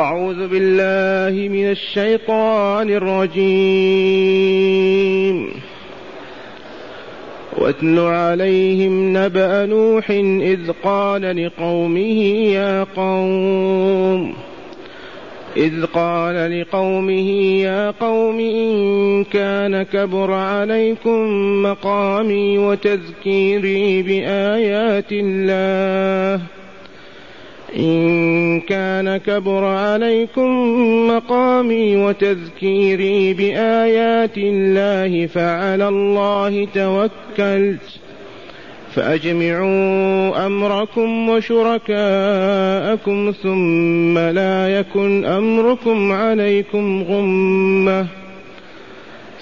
أعوذ بالله من الشيطان الرجيم. واتل عليهم نبأ نوح إذ قال لقومه يا قوم إذ قال لقومه يا قوم إن كان كبر عليكم مقامي وتذكيري بآيات الله إن كان كبر عليكم مقامي وتذكيري بآيات الله فعلى الله توكلت فأجمعوا أمركم وشركاءكم ثم لا يكن أمركم عليكم غمة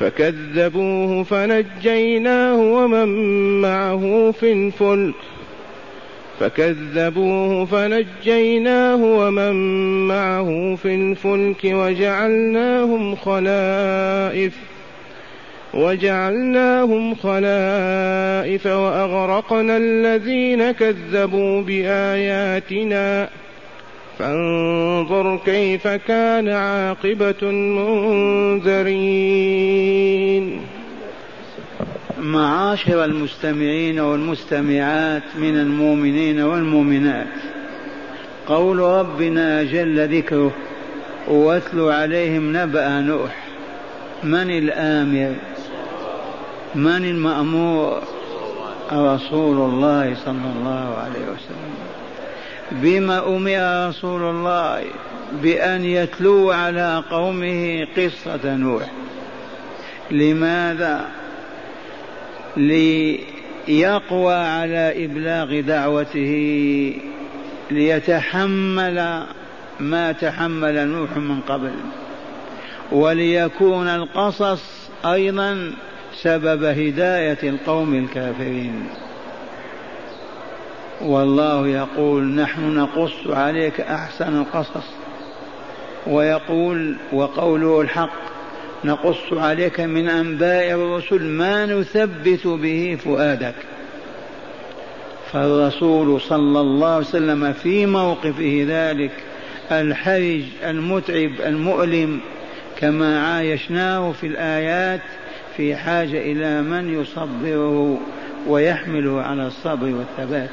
فكذبوه فنجيناه ومن معه في الفلك. فكذبوه فنجيناه ومن معه في الفلك وجعلناهم خلائف وجعلناهم خلائف وأغرقنا الذين كذبوا بآياتنا. فانظر كيف كان عاقبة المنذرين. معاشر المستمعين والمستمعات من المؤمنين والمؤمنات قول ربنا جل ذكره واتل عليهم نبأ نوح من الآمر؟ من المأمور؟ رسول الله صلى الله عليه وسلم. بما أمر رسول الله بأن يتلو على قومه قصة نوح. لماذا؟ ليقوى على إبلاغ دعوته ليتحمل ما تحمل نوح من قبل وليكون القصص أيضا سبب هداية القوم الكافرين. والله يقول نحن نقص عليك أحسن القصص. ويقول وقوله الحق نقص عليك من أنباء الرسل ما نثبت به فؤادك. فالرسول صلى الله عليه وسلم في موقفه ذلك الحرج المتعب المؤلم كما عايشناه في الآيات في حاجة إلى من يصبره ويحمله على الصبر والثبات.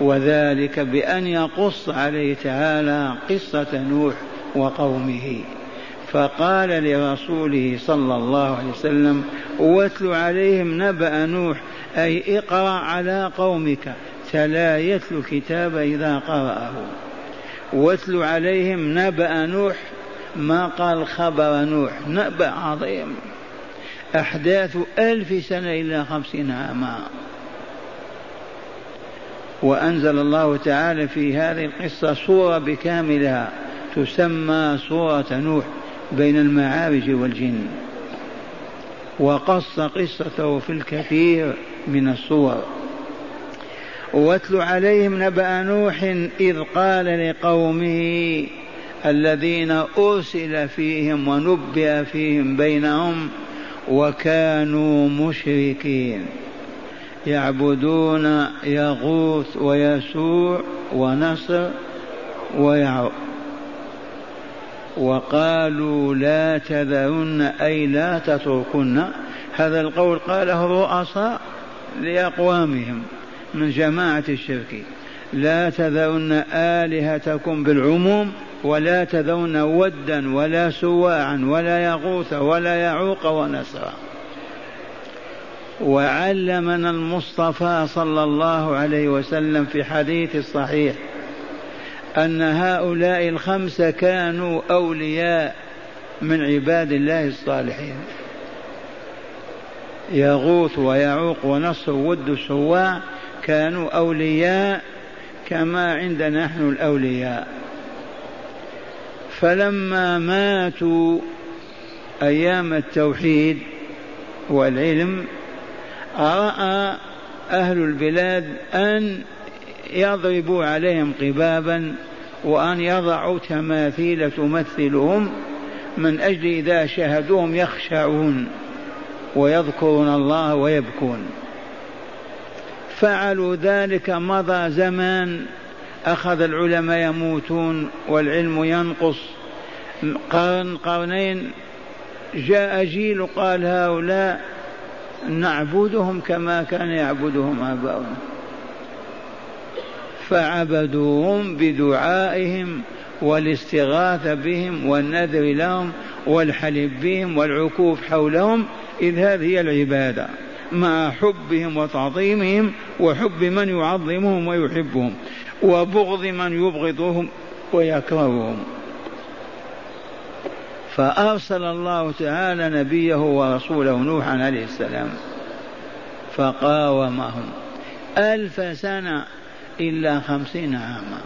وذلك بأن يقص عليه تعالى قصة نوح وقومه. فقال لرسوله صلى الله عليه وسلم واتل عليهم نبأ نوح أي اقرأ على قومك تلا يتلو الكتاب إذا قرأه. واتل عليهم نبأ نوح ما قال خبر نوح نبأ عظيم. أحداث ألف سنة إلى خمسين عاما. وأنزل الله تعالى في هذه القصة سورة بكاملها تسمى سورة نوح بين المعارج والجن. وقص قصته في الكثير من الصور. واتل عليهم نبأ نوح إذ قال لقومه الذين أرسل فيهم ونبئ فيهم بينهم وكانوا مشركين. يعبدون يغوث ويسوع ونصر ويعوق وقالوا لا تذرن أي لا تتركن. هذا القول قاله الرؤساء لأقوامهم من جماعة الشرك. لا تذرن آلهتكم بالعموم ولا تذرن ودا ولا سواعا ولا يغوث ولا يعوق ونسرا وعلمنا المصطفى صلى الله عليه وسلم في حديث الصحيح أن هؤلاء الخمسة كانوا أولياء من عباد الله الصالحين. يغوث ويعوق ونصر ود سواع كانوا أولياء كما عندنا نحن الأولياء. فلما ماتوا أيام التوحيد والعلم رأى أهل البلاد أن يضربوا عليهم قبابا وأن يضعوا تماثيل تمثلهم من أجل إذا شاهدوهم يخشعون ويذكرون الله ويبكون. فعلوا ذلك مضى زمان أخذ العلماء يموتون والعلم ينقص. قرن قرنين جاء جيل قال هؤلاء نعبدهم كما كان يعبدهم آباؤنا فعبدوهم بدعائهم والاستغاثة بهم والنذر لهم والحلف بهم والعكوف حولهم إذ هذه هي العبادة. مع حبهم وتعظيمهم وحب من يعظمهم ويحبهم وبغض من يبغضهم ويكرههم. فأرسل الله تعالى نبيه ورسوله نوحا عليه السلام فقاومهم ألف سنة إلا خمسين عاما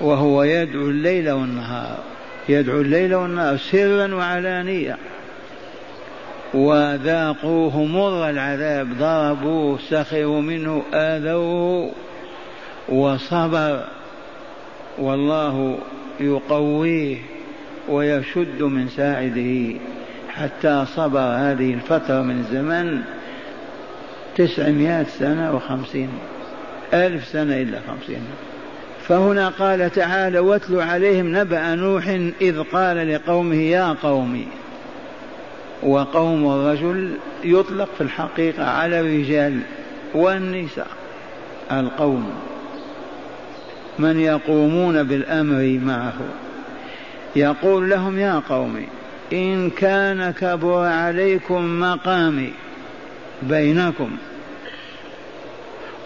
وهو يدعو الليل والنهار يدعو الليل والنهار سرا وعلانية. وذاقوه مر العذاب ضربوه سخروا منه آذوه وصبر. والله يقويه. ويشد من ساعده. حتى صبر هذه الفترة من الزمن تسعمائة سنة وخمسين ألف سنة إلا خمسين. فهنا قال تعالى واتل عليهم نبأ نوح إذ قال لقومه يا قوم وقوم الرجل يطلق في الحقيقة على الرجال والنساء. القوم من يقومون بالأمر معه. يقول لهم يا قوم إن كان كبر عليكم مقامي بينكم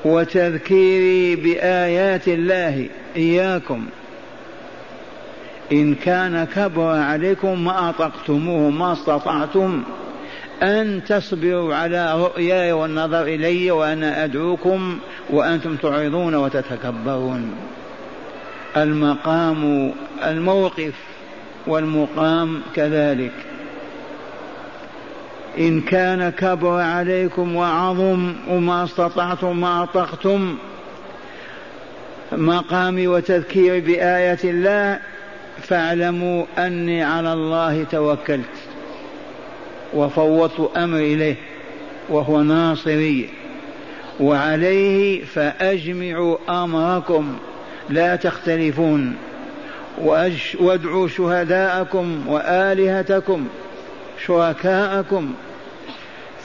وتذكيري بآيات الله إياكم. إن كان كبر عليكم ما أطقتموه ما استطعتم أن تصبروا على رؤياي والنظر إلي وأنا أدعوكم وأنتم تعرضون وتتكبرون. المقام الموقف والمقام كذلك. إن كان كبر عليكم وعظم وما استطعتم ما أطقتم مقامي وتذكيري بآية الله فاعلموا أني على الله توكلت وفوضت أمري إليه وهو ناصري. وعليه فأجمعوا أمركم لا تختلفون. وادعوا شهداءكم وآلهتكم شركاءكم.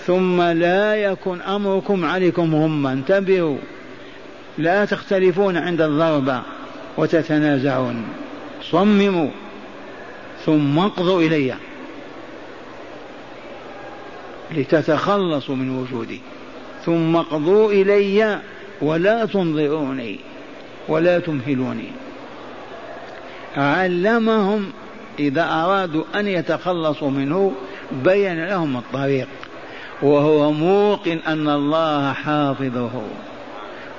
ثم لا يكن أمركم عليكم غما. انتبهوا لا تختلفون عند الضربة وتتنازعون. صمموا ثم اقضوا إلي. لتتخلصوا من وجودي. ثم اقضوا إلي ولا تنظروني ولا تمهلوني. علمهم إذا أرادوا أن يتخلصوا منه بين لهم الطريق. وهو موقن أن الله حافظه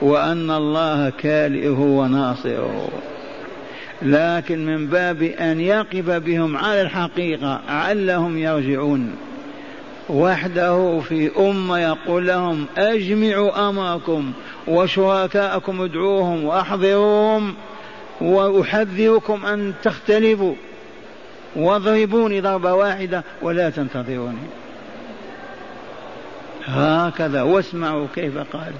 وأن الله كالئه وناصره. لكن من باب أن يقف بهم على الحقيقة علهم يرجعون. وحده في أمة يقول لهم أجمعوا أمركم وشركاءكم ادعوهم وأحضروهم وأحذركم أن تختلفوا. واضربوني ضربة واحدة ولا تنتظروني. هكذا واسمعوا كيف قال.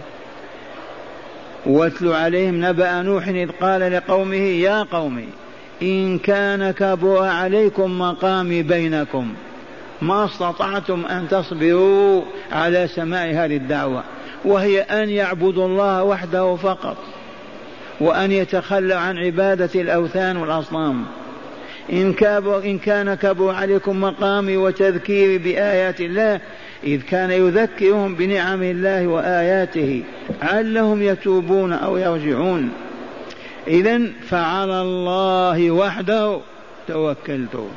واتل عليهم نبأ نوح إذ قال لقومه يا قوم إن كان كبر عليكم مقامي بينكم ما استطعتم أن تصبروا على سماع هذه الدعوة وهي أن يعبدوا الله وحده فقط. وأن يتخلى عن عبادة الأوثان والأصنام. إن, إن كان كبر عليكم مقامي وتذكيري بآيات الله إذ كان يذكرهم بنعم الله وآياته علهم يتوبون أو يرجعون. إذا فعلى الله وحده توكلت.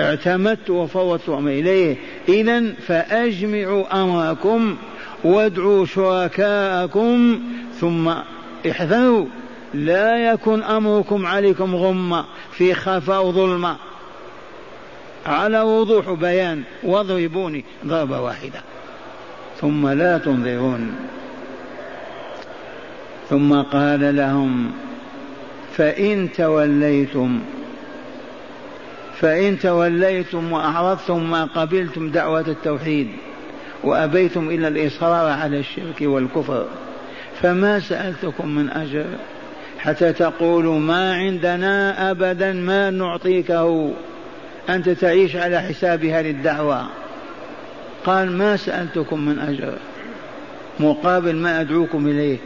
اعتمدت وفوضت إليه. إذا فأجمعوا أمركم وادعوا شركاءكم ثم احذروا لا يكن أمركم عليكم غمة في خفاء وظلمة على وضوح بيان واضربوني ضربة واحدة. ثم لا تنظرون. ثم قال لهم فإن توليتم فإن توليتم وأعرضتم ما قبلتم دعوة التوحيد وأبيتم إلا الإصرار على الشرك والكفر. فما سألتكم من أجر حتى تقولوا ما عندنا أبدا ما نعطيكه. أنت تعيش على حساب هذه الدعوة. قال ما سألتكم من أجر. مقابل ما أدعوكم إليه.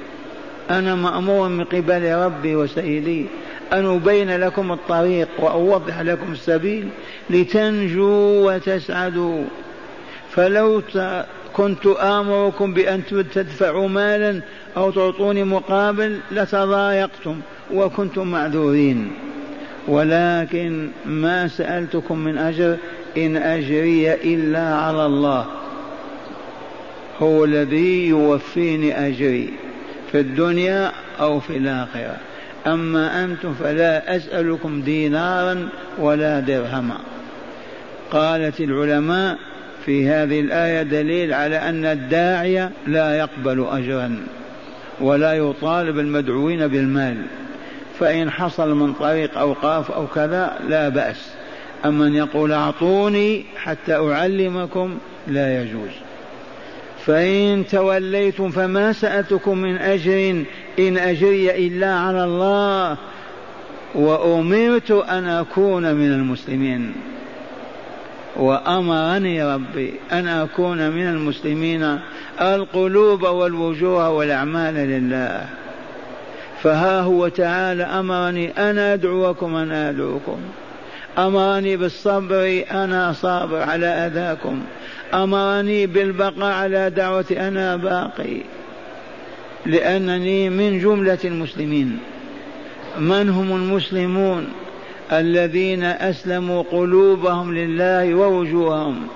أنا مأمور من قبل ربي وسيدي أن أبين لكم الطريق وأوضح لكم السبيل لتنجوا وتسعدوا. فلو كنت آمركم بأن تدفعوا مالا أو تعطوني مقابل لتضايقتم وكنتم معذورين. ولكن ما سألتكم من أجر إن أجري إلا على الله. هو الذي يوفيني أجري في الدنيا أو في الآخرة. أما أنتم فلا أسألكم دينارا ولا درهما. قالت العلماء في هذه الآية دليل على أن الداعية لا يقبل أجرا. ولا يطالب المدعوين بالمال فإن حصل من طريق أوقاف أو كذا لا بأس. أما أن يقول أعطوني حتى أعلمكم لا يجوز. فإن توليتم فما سألتكم من أجر إن أجري إلا على الله وأمرت أن أكون من المسلمين. وأمرني ربي أن أكون من المسلمين القلوب والوجوه والأعمال لله. فها هو تعالى أمرني أنا أدعوكم أنا أدعوكم. أمرني بالصبر أنا صابر على أذاكم. أمرني بالبقاء على دعوة أنا باقي. لأنني من جملة المسلمين. من هم المسلمون؟ الذين أسلموا قلوبهم لله ووجوههم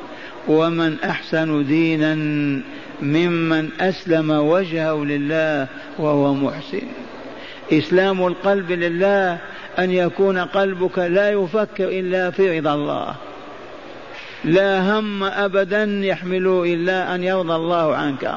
ومن أحسن دينا ممن أسلم وجهه لله وهو محسن. إسلام القلب لله أن يكون قلبك لا يفكر إلا في رضا الله. لا هم أبدا يحمل إلا أن يرضى الله عنك.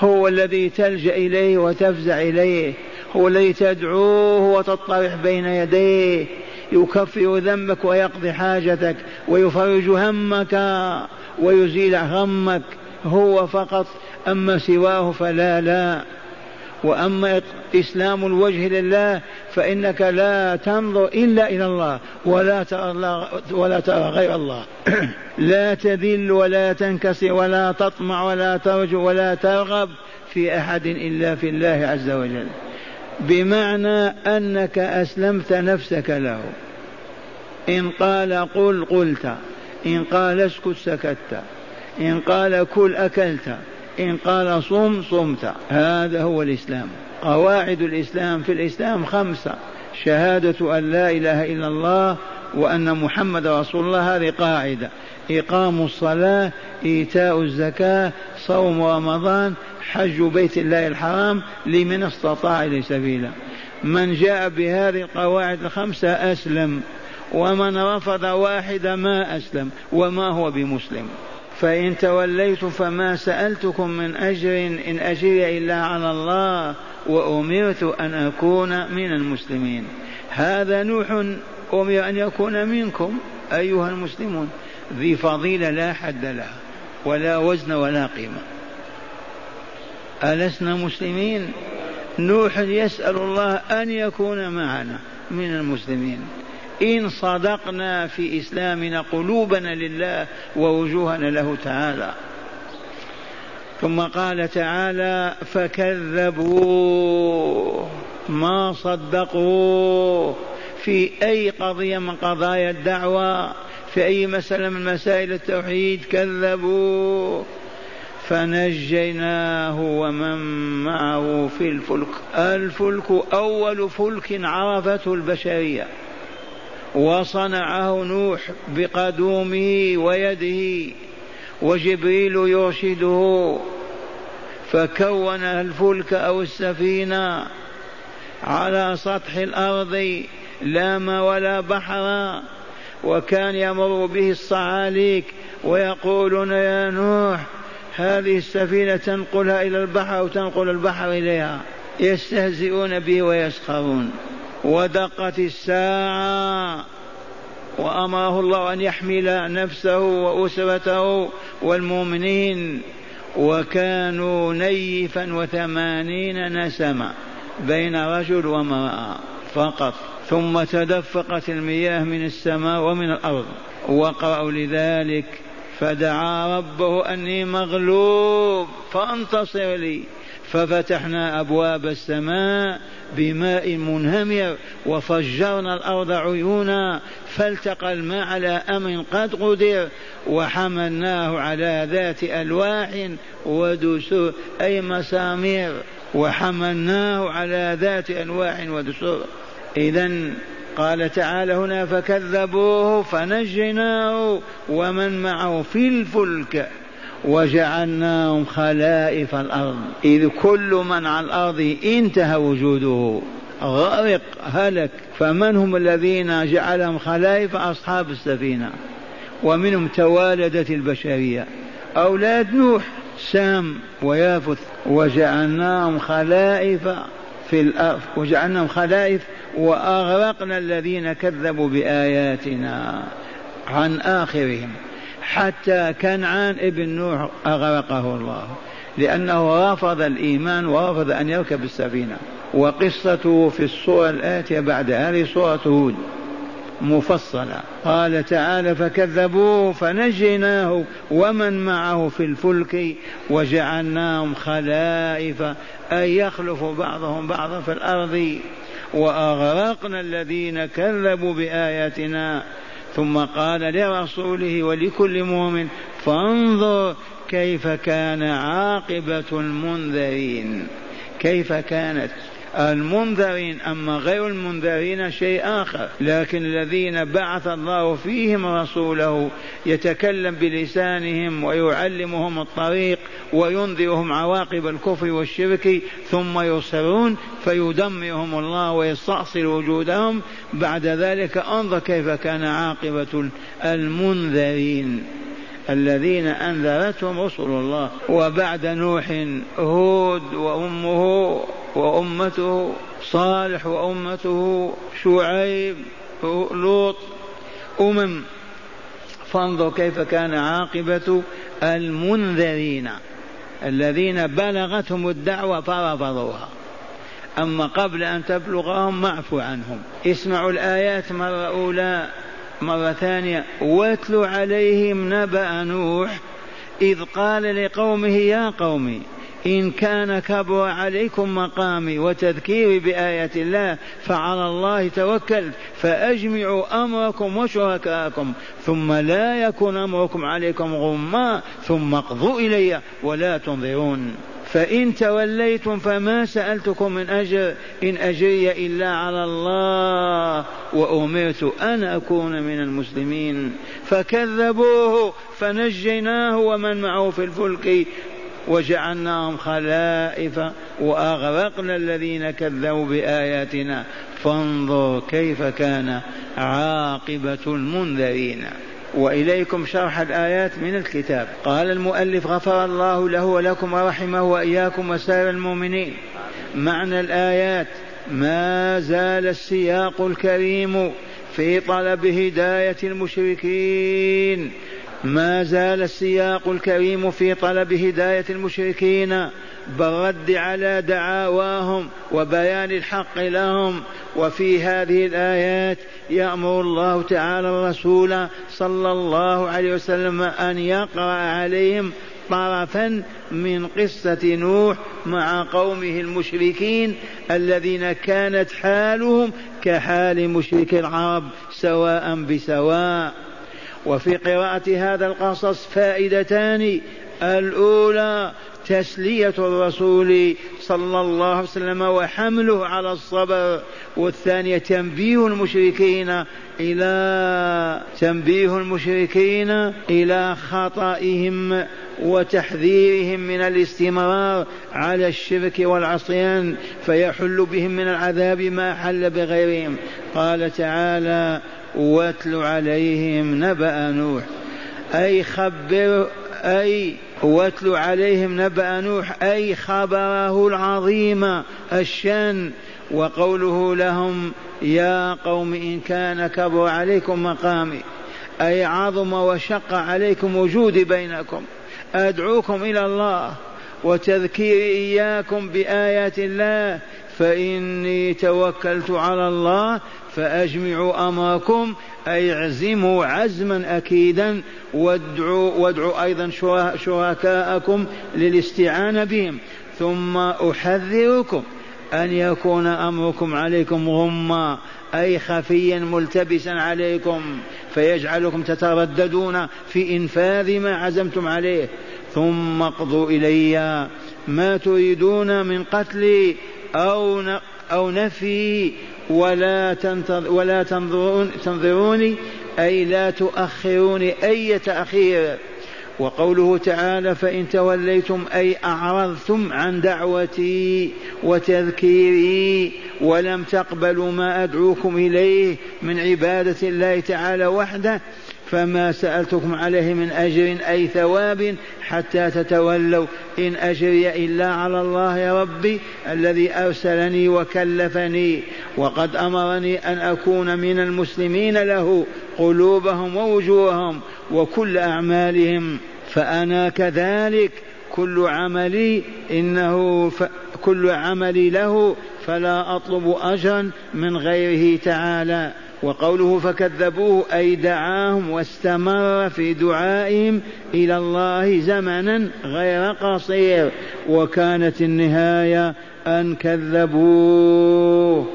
هو الذي تلجأ إليه وتفزع إليه. هو الذي تدعوه وتطرح بين يديه يكفر ذنبك ويقضي حاجتك ويفرج همك ويزيل غمك هو فقط أما سواه فلا لا. وأما إسلام الوجه لله فإنك لا تنظر إلا إلى الله ولا ترى الله ولا ترى غير الله. لا تذل ولا تنكسر ولا تطمع ولا ترجو ولا ترغب في أحد إلا في الله عز وجل. بمعنى أنك أسلمت نفسك له. إن قال قل قلت إن قال اسكت سكت إن قال كل أكلت إن قال صم صمت. هذا هو الإسلام. قواعد الإسلام في الإسلام خمسة شهادة أن لا إله إلا الله وأن محمد رسول الله هذه قاعدة. إقام الصلاة إيتاء الزكاة صوم رمضان حج بيت الله الحرام لمن استطاع إليه سبيلا من جاء بهذه القواعد الخمسة أسلم ومن رفض واحدة ما أسلم وما هو بمسلم. فإن توليتم فما سألتكم من أجر إن أجري إلا على الله وأمرت أن أكون من المسلمين. هذا نوح أمر أن يكون منكم أيها المسلمون ذي فضيلة لا حد لها ولا وزن ولا قيمة. ألسنا مسلمين؟ نوح يسأل الله أن يكون معنا من المسلمين. إن صدقنا في إسلامنا قلوبنا لله ووجوهنا له تعالى. ثم قال تعالى فكذبوه ما صدقوا في أي قضية من قضايا الدعوة في أي مسألة من مسائل التوحيد كذبوه فنجيناه ومن معه في الفلك. الفلك أول فلك عرفته البشرية. وصنعه نوح بقدومه ويده وجبريل يرشده. فكون الفلك أو السفينة على سطح الأرض. لا ما ولا بحر وكان يمر به الصعاليك ويقولون يا نوح هذه السفينة تنقلها إلى البحر أو تنقل البحر إليها. يستهزئون به ويسخرون. ودقت الساعة وأمره الله أن يحمل نفسه وأسرته والمؤمنين. وكانوا نيفا وثمانين نسمة بين رجل وامرأة. فقط ثم تدفقت المياه من السماء ومن الأرض. وقرأوا لذلك فدعا ربه أني مغلوب فانتصر لي. ففتحنا أبواب السماء بماء منهمر وفجرنا الأرض عيونا فالتقى الماء على أمر قد قدر وحملناه على ذات ألواح ودسور أي مسامير. وحملناه على ذات ألواح ودسور. إذا قال تعالى هنا فكذبوه فنجيناه ومن معه في الفلك وجعلناهم خلائف الأرض. إذ كل من على الأرض انتهى وجوده. غرق هلك. فمن هم الذين جعلهم خلائف أصحاب السفينة؟ ومنهم توالدت البشرية. أولاد نوح سام ويافث. وجعلناهم خلائف في الأرض وجعلناهم خلائف وأغرقنا الذين كذبوا بآياتنا عن آخرهم. حتى كنعان ابن نوح أغرقه الله لأنه رفض الإيمان ورفض أن يركب السفينة. وقصته في الصورة الآتية بعد هذه صورة هود. مفصلة. قال تعالى فكذبوه فنجيناه ومن معه في الفلك وجعلناهم خلائف أي يخلف بعضهم بعضا في الأرض. وأغرقنا الذين كذبوا بآياتنا. ثم قال لرسوله ولكل مؤمن فانظر كيف كان عاقبة المنذرين. كيف كانت المنذرين أما غير المنذرين شيء آخر. لكن الذين بعث الله فيهم رسوله يتكلم بلسانهم ويعلمهم الطريق وينذرهم عواقب الكفر والشرك ثم يصرون فيدمرهم الله ويستأصل وجودهم. بعد ذلك انظر كيف كان عاقبة المنذرين. الذين أنذرتهم رسل الله وبعد نوح هود وأمه وأمته صالح وأمته شعيب لوط أمم. فانظر كيف كان عاقبة المنذرين الذين بلغتهم الدعوة فرفضوها. أما قبل أن تبلغهم معفو عنهم. اسمعوا الآيات مرة أولى. مرة ثانية واتلوا عليهم نبأ نوح إذ قال لقومه يا قوم إن كان كبر عليكم مقامي وتذكيري بآيات الله فعلى الله توكلت فأجمعوا أمركم وشركاءكم ثم لا يكن أمركم عليكم غما ثم اقضوا إلي ولا تنظرون. فإن توليتم فما سألتكم من أجر إن أجري إلا على الله وأمرت أن أكون من المسلمين. فكذبوه فنجيناه ومن معه في الفلك وجعلناهم خلائف وأغرقنا الذين كذبوا بآياتنا. فانظر كيف كان عاقبة المنذرين. وإليكم شرح الآيات من الكتاب. قال المؤلف غفر الله له ولكم ورحمه وإياكم وسائر المؤمنين. معنى الآيات ما زال السياق الكريم في طلب هداية المشركين. ما زال السياق الكريم في طلب هداية المشركين بالرد على دعاواهم وبيان الحق لهم. وفي هذه الآيات يأمر الله تعالى الرسول صلى الله عليه وسلم أن يقرأ عليهم طرفا من قصة نوح مع قومه المشركين الذين كانت حالهم كحال مشرك العرب سواء بسواء. وفي قراءة هذا القصص فائدتان. الأولى تسلية الرسول صلى الله عليه وسلم وحمله على الصبر. والثانية تنبيه المشركين إلى تنبيه المشركين إلى خطئهم وتحذيرهم من الاستمرار على الشرك والعصيان فيحل بهم من العذاب ما حل بغيرهم. قال تعالى واتل عليهم نبأ نوح. أي خبر أي واتل عليهم نبأ نوح أي خبره العظيم الشان وقوله لهم يا قوم إن كان كبر عليكم مقامي أي عظم وشق عليكم وجودي بينكم أدعوكم إلى الله وتذكير إياكم بآيات الله فإني توكلت على الله فأجمعوا أمركم أي اعزموا عزما أكيدا وادعوا, وادعوا أيضا شركاءكم للاستعانة بهم. ثم أحذركم أن يكون أمركم عليكم غما أي خفيا ملتبسا عليكم فيجعلكم تترددون في إنفاذ ما عزمتم عليه. ثم اقضوا إلي ما تريدون من قتلي أو أو نفي. ولا تنتظر ولا تنظرون تنظروني أي لا تؤخروني أي تأخير. وقوله تعالى فإن توليتم أي أعرضتم عن دعوتي وتذكيري ولم تقبلوا ما أدعوكم إليه من عبادة الله تعالى وحده فما سألتكم عليه من أجر أي ثواب حتى تتولوا. إن أجري إلا على الله ربي الذي أرسلني وكلفني وقد أمرني أن أكون من المسلمين له قلوبهم ووجوههم وكل أعمالهم. فأنا كذلك كل عملي إنه ف... كل عملي له فلا أطلب أجرا من غيره تعالى. وقوله فكذبوه أي دعاهم واستمر في دعائهم إلى الله زمنا غير قصير. وكانت النهاية أن كذبوه.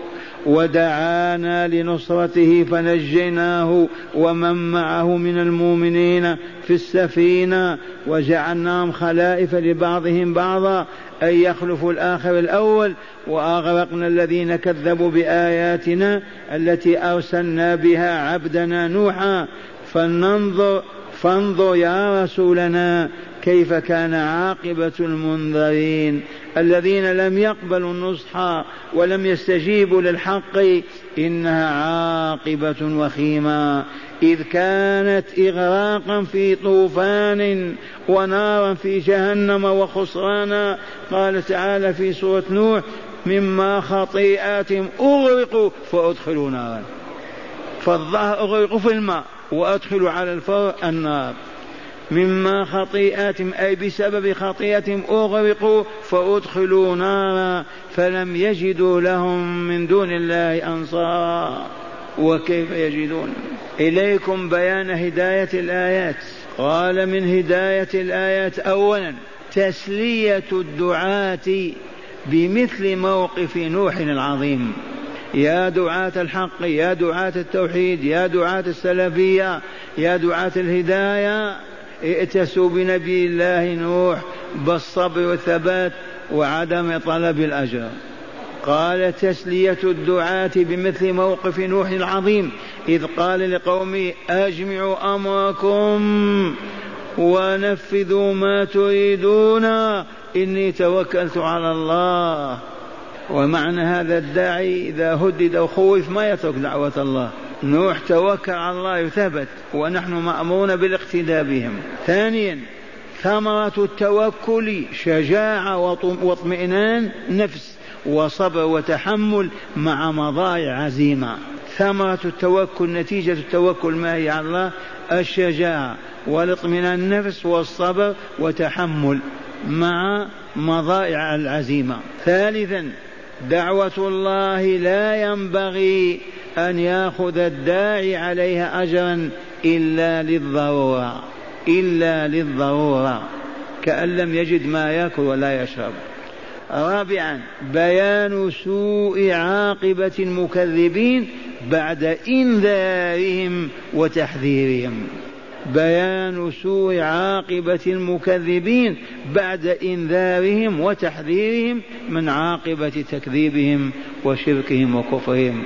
ودعانا لنصرته فنجيناه ومن معه من المؤمنين في السفينة وجعلناهم خلائف لبعضهم بعضا أن يخلفوا الآخر الأول. وأغرقنا الذين كذبوا بآياتنا التي أرسلنا بها عبدنا نوحا. فلننظر فانظر يا رسولنا كيف كان عاقبة المنذرين. الذين لم يقبلوا النصح ولم يستجيبوا للحق إنها عاقبة وخيمة. إذ كانت إغراقا في طوفان ونارا في جهنم وخسرانا. قال تعالى في سورة نوح مما خطيئاتهم أغرقوا فأدخلوا نارا. فالظهر أغرقوا في الماء وأدخلوا على الفور النار. مما خطيئاتهم أي بسبب خطيئتهم أغرقوا فأدخلوا نارا فلم يجدوا لهم من دون الله أنصارا وكيف يجدون؟ إليكم بيان هداية الآيات. قال من هداية الآيات أولا تسلية الدعاة بمثل موقف نوح العظيم. يا دعاة الحق يا دعاة التوحيد يا دعاة السلفية يا دعاة الهداية. ائتسوا بنبي الله نوح بالصبر والثبات وعدم طلب الأجر. قال تسلية الدعاة بمثل موقف نوح العظيم إذ قال لقومه أجمعوا أمركم ونفذوا ما تريدون إني توكلت على الله. ومعنى هذا الداعي إذا هدد أو خوف ما يترك دعوة الله. نوح توكل على الله وثبت ونحن مأمورون بالاقتداء بهم. ثانيا ثمرة التوكل شجاعة واطمئنان نفس وصبر وتحمل مع مضايع عزيمة. ثمرة التوكل نتيجة التوكل ما هي على الله؟ الشجاعة والاطمئنان النفس والصبر وتحمل مع مضائع العزيمة. ثالثا دعوة الله لا ينبغي أن يأخذ الداعي عليها أجرا إلا للضرورة إلا للضرورة كأن لم يجد ما يأكل ولا يشرب. رابعا بيان سوء عاقبة المكذبين بعد إنذارهم وتحذيرهم. بيان سوء عاقبة المكذبين بعد إنذارهم وتحذيرهم من عاقبة تكذيبهم وشركهم وكفرهم.